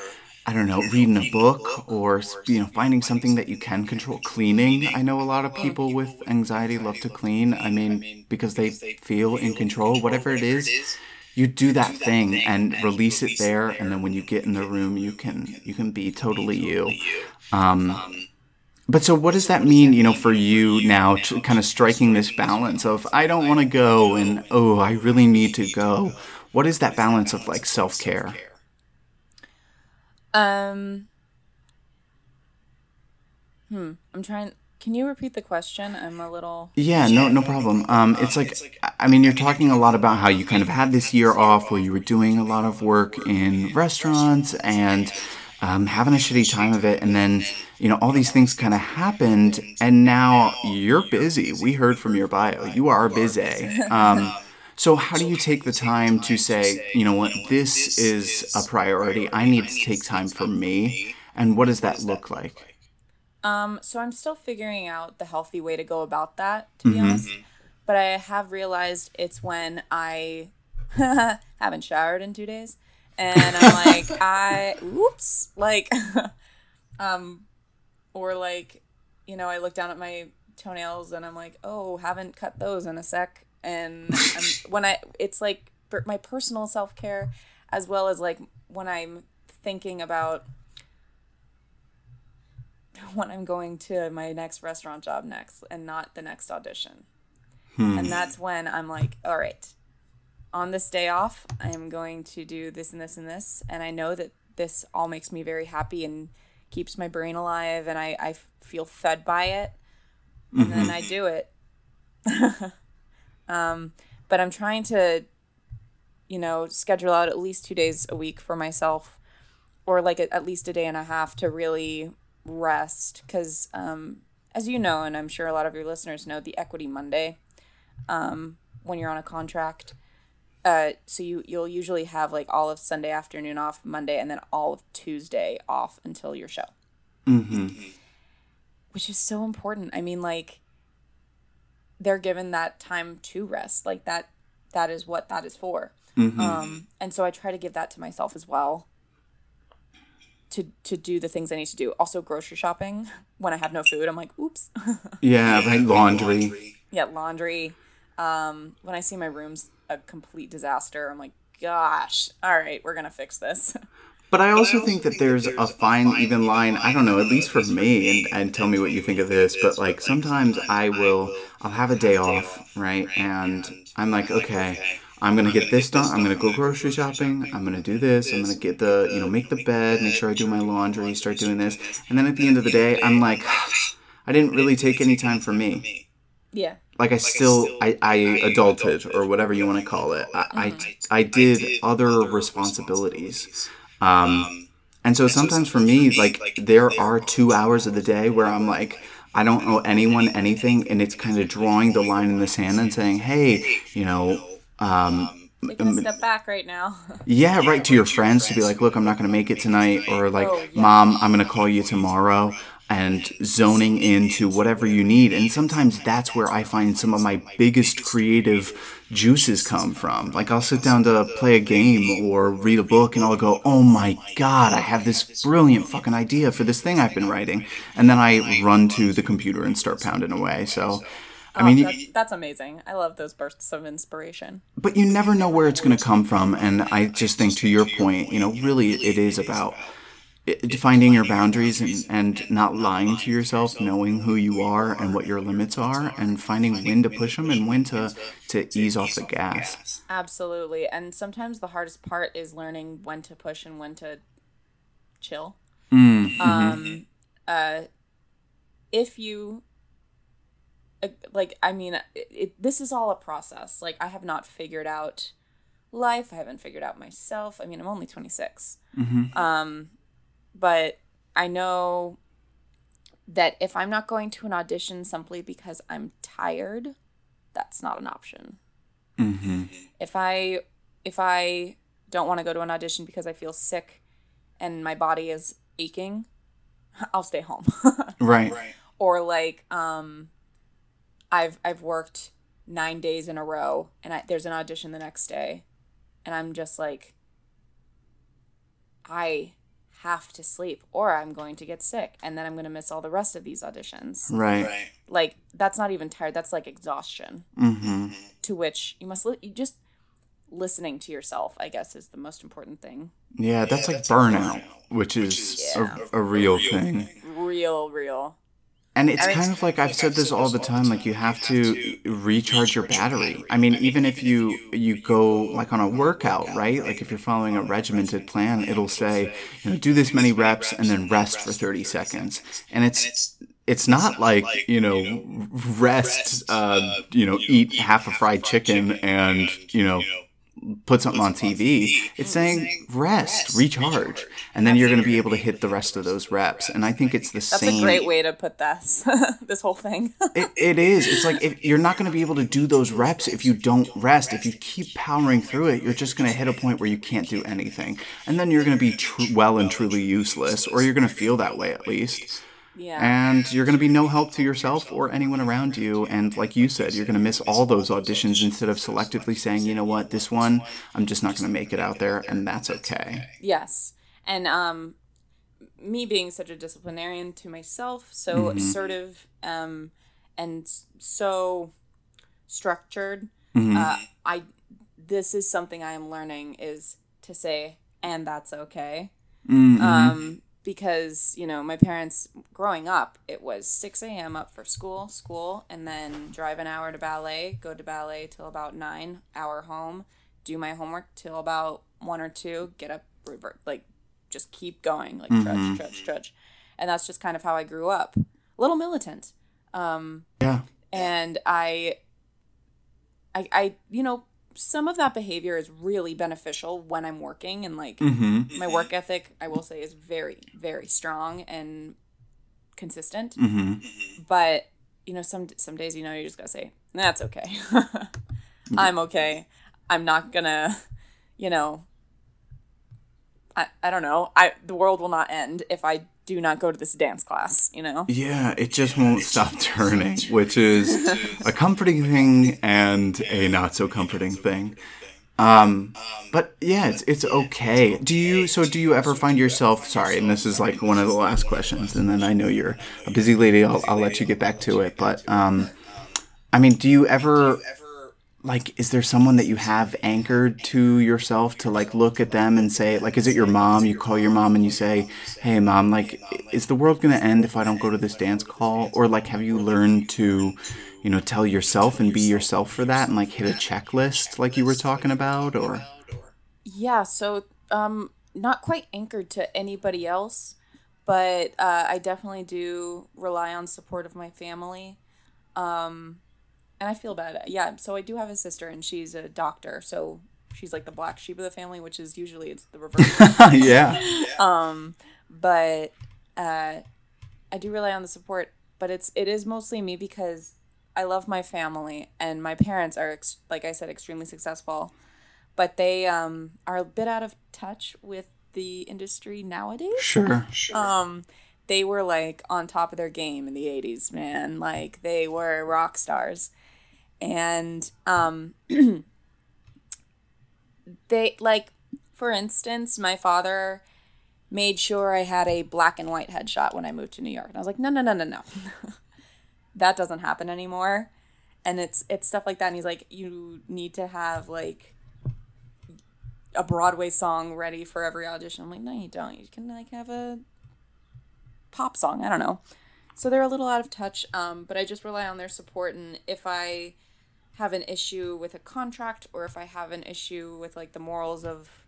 I don't know, reading a book, or you know, finding something that you can control. Cleaning. I know a lot of people with anxiety love to clean. I mean, because they feel in control. Whatever it is, you do that thing and release it there and then when you get in the room you can you can be totally you um, but so what does that mean you know for you now to kind of striking this balance of i don't want to go and oh i really need to go what is that balance of like self-care Um Hmm. I'm trying can you repeat the question? I'm a little Yeah, no, no problem. Um, it's like, I mean, you're talking a lot about how you kind of had this year off where you were doing a lot of work in restaurants and um, having a shitty time of it, and then you know all these things kind of happened, and now you're busy. We heard from your bio, you are busy. Um, so how do you take the time to say, you know what, this is a priority. I need to take time for me, and what does that look like? Um, so I'm still figuring out the healthy way to go about that, to be honest. But I have realized it's when I haven't showered in two days, and I'm like, I, oops, like, um, or like, you know, I look down at my toenails and I'm like, oh, haven't cut those in a sec, and when I, it's like my personal self care, as well as like when I'm thinking about when I'm going to my next restaurant job next and not the next audition. Hmm. And that's when I'm like, all right, on this day off, I am going to do this and this and this. And I know that this all makes me very happy and keeps my brain alive and I, I feel fed by it. And then mm-hmm. I do it. um, but I'm trying to, you know, schedule out at least two days a week for myself or like at, at least a day and a half to really rest because um, as you know and i'm sure a lot of your listeners know the equity monday um, when you're on a contract uh, so you you'll usually have like all of sunday afternoon off monday and then all of tuesday off until your show Mm-hmm. which is so important i mean like they're given that time to rest like that that is what that is for um, and so i try to give that to myself as well to to do the things I need to do. Also grocery shopping when I have no food. I'm like, oops. Yeah, right. Laundry. yeah, laundry. Um, when I see my room's a complete disaster, I'm like, gosh, all right, we're gonna fix this. But I also think that there's a fine, even line. I don't know, at least for me, and, and tell me what you think of this. But like sometimes I will, I'll have a day off, right? And I'm like, okay, I'm gonna get this done. I'm gonna go grocery shopping. I'm gonna do this. I'm gonna get the, you know, make the bed, make sure I do my laundry, start doing this. And then at the end of the day, I'm like, I didn't really take any time for me. yeah. Like I still, I, I adulted or whatever you want to call it. I, I, I did other responsibilities. Um, and so sometimes for me, like there are two hours of the day where I'm like, I don't owe anyone anything, and it's kind of drawing the line in the sand and saying, hey, you know, um, Taking a step back right now. yeah, right to your friends to be like, look, I'm not going to make it tonight, or like, Oh, mom, I'm going to call you tomorrow, and zoning into whatever you need. And sometimes that's where I find some of my biggest creative juices come from. Like, I'll sit down to play a game or read a book, and I'll go, oh my god, I have this brilliant fucking idea for this thing I've been writing. And then I run to the computer and start pounding away. So. I oh, mean, Oh, that, that's amazing. I love those bursts of inspiration. but you never know where it's going to come from and i just think to your point you know really it is about finding your boundaries and, and not lying to yourself, knowing who you are and what your limits are, and finding when to push them and when to, to ease off the gas. Absolutely. And sometimes the hardest part is learning when to push and when to chill. Mm-hmm. Um, uh, if you, uh, like, I mean, it, it, this is all a process. Like, I have not figured out life. I haven't figured out myself. I mean, I'm only 26. Um, but I know that if I'm not going to an audition simply because I'm tired, that's not an option. hmm If I if I don't want to go to an audition because I feel sick and my body is aching, I'll stay home. Right. or like um I've I've worked 9 days in a row and I, there's an audition the next day and I'm just like I have to sleep or I'm going to get sick and then I'm going to miss all the rest of these auditions. Right. right. Like that's not even tired, that's like exhaustion hmm to which you must li- you just listening to yourself, I guess is the most important thing. Yeah, that's like burnout, which is Yeah. a, a real thing. Real real. And it's mean, kind of like I've said this all the time. Like you have to recharge your battery. I mean, even if you you go like on a workout, right? Like if you're following a regimented plan, it'll say, you know, do this many reps and then rest for 30 seconds. And it's it's not like you know rest, uh, you know, eat half a fried chicken and you know put something on TV. It's saying rest, recharge, and then you're going to be able to hit the rest of those reps. And I think it's the That's same. a great way to put this this whole thing. It, it is. It's like if you're not going to be able to do those reps if you don't rest. If you keep powering through it, you're just going to hit a point where you can't do anything, and then you're going to be tr- well and truly useless, or you're going to feel that way at least. Yeah. And you're going to be no help to yourself or anyone around you. And like you said, you're going to miss all those auditions instead of selectively saying, you know what, this one, I'm just not going to make it out there, and that's okay. Yes. And um me being such a disciplinarian to myself, so assertive um and so structured, uh, I this is something I am learning is to say and that's okay. Mm-hmm. Um because, you know, my parents growing up, it was 6 a.m. up for school, school, and then drive an hour to ballet, go to ballet till about 9, hour home, do my homework till about 1 or 2, get up, revert, like, just keep going, like, trudge, trudge, trudge. And that's just kind of how I grew up. A little militant. Um, Yeah. and I, I, I, you know, some of that behavior is really beneficial when I'm working and like Mm-hmm. my work ethic, I will say, is very, very strong and consistent. Mm-hmm. But you know, some some days, you know, you just gotta say that's okay. I'm okay. I'm not gonna, you know. I, I don't know. I the world will not end if I do not go to this dance class. You know. Yeah, it just won't stop turning, which is a comforting thing and a not so comforting thing. Um, but yeah, it's it's okay. Do you so do you ever find yourself sorry, and this is like one of the last questions, and then I know you're a busy lady. I'll I'll let you get back to it, but um, I mean, do you ever like is there someone that you have anchored to yourself to like look at them and say like is it your mom? You call your mom and you say hey mom like is the world going to end if i don't go to this dance call? Or like have you learned to you know tell yourself and be yourself for that and like hit a checklist like you were talking about or? Yeah, so um not quite anchored to anybody else, but uh, I definitely do rely on support of my family. Um and I feel bad. Yeah, so I do have a sister and she's a doctor, so she's like the black sheep of the family, which is usually it's the reverse. yeah um but uh I do rely on the support, but it's it is mostly me because I love my family and my parents are ex- like I said extremely successful, but they um are a bit out of touch with the industry nowadays. sure Um they were like on top of their game in the 80s, man. Like they were rock stars. And um they like for instance, my father made sure I had a black and white headshot when I moved to New York. And I was like, no, no, no, no, no. that doesn't happen anymore. And it's it's stuff like that. And he's like, you need to have like a Broadway song ready for every audition. I'm like, no, you don't. You can like have a pop song. I don't know. So they're a little out of touch, um, but I just rely on their support. And if I have an issue with a contract or if I have an issue with like the morals of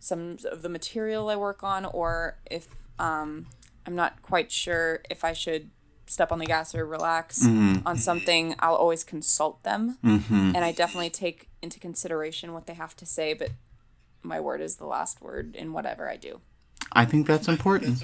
some of the material I work on, or if um, I'm not quite sure if I should step on the gas or relax Mm-hmm. on something, I'll always consult them. Mm-hmm. And I definitely take into consideration what they have to say, but my word is the last word in whatever I do. I think that's important.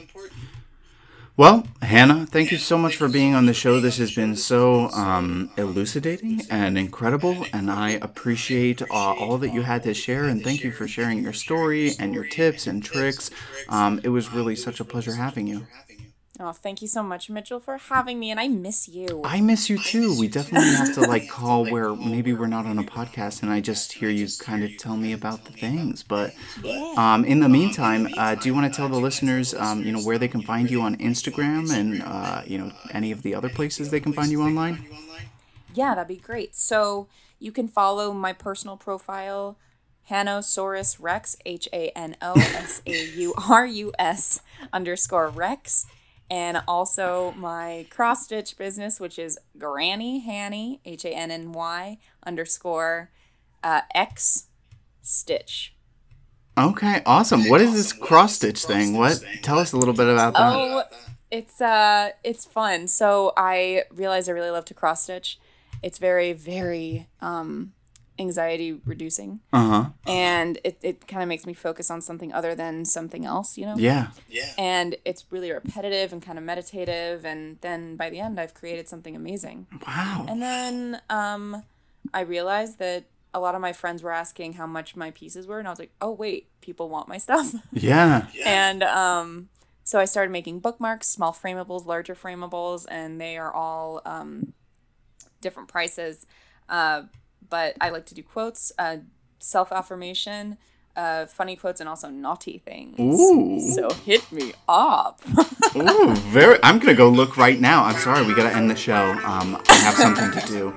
Well, Hannah, thank you so much for being on the show. This has been so um, elucidating and incredible, and I appreciate uh, all that you had to share. And thank you for sharing your story and your tips and tricks. Um, it was really such a pleasure having you. Oh, thank you so much, Mitchell, for having me, and I miss you. I miss you too. We definitely have to like call where maybe we're not on a podcast and I just hear you kind of tell me about the things. But um, in the meantime, uh, do you want to tell the listeners, um, you know, where they can find you on Instagram and uh, you know any of the other places they can find you online? Yeah, that'd be great. So you can follow my personal profile, Hanosaurus Rex, H A N O S A U R U S underscore Rex, and also my cross stitch business, which is Granny Hanny, H A N N Y underscore uh, X Stitch. Okay, awesome. What is this cross stitch thing? What? Tell us a little bit about that. Oh, it's uh, it's fun. So I realized I really love to cross stitch. It's very, very um, anxiety reducing, Uh huh. and it, it kind of makes me focus on something other than something else, you know. Yeah. Yeah. And it's really repetitive and kind of meditative, and then by the end, I've created something amazing. Wow. And then um, I realized that a lot of my friends were asking how much my pieces were, and I was like, oh wait, people want my stuff. Yeah. yeah. And um, so I started making bookmarks, small framables, larger framables, and they are all um, different prices. Uh, but I like to do quotes, uh, self affirmation, uh, funny quotes, and also naughty things. Ooh. So hit me up. Ooh, very. I'm gonna go look right now. I'm sorry, we gotta end the show. Um, I have something to do.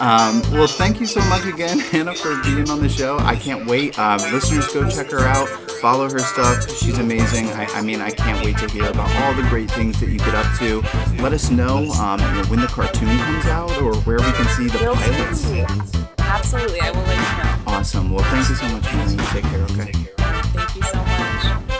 Um, well, thank you so much again, Hannah, for being on the show. I can't wait. Um, listeners, go check her out. Follow her stuff. She's amazing. I, I mean, I can't wait to hear about all the great things that you get up to. Let us know, um, when the cartoon comes out or where we can see the Feel pilots. free. Absolutely, I will let you know. Awesome. Well, thank you so much, Hannah. Take care. Okay. Thank you so much.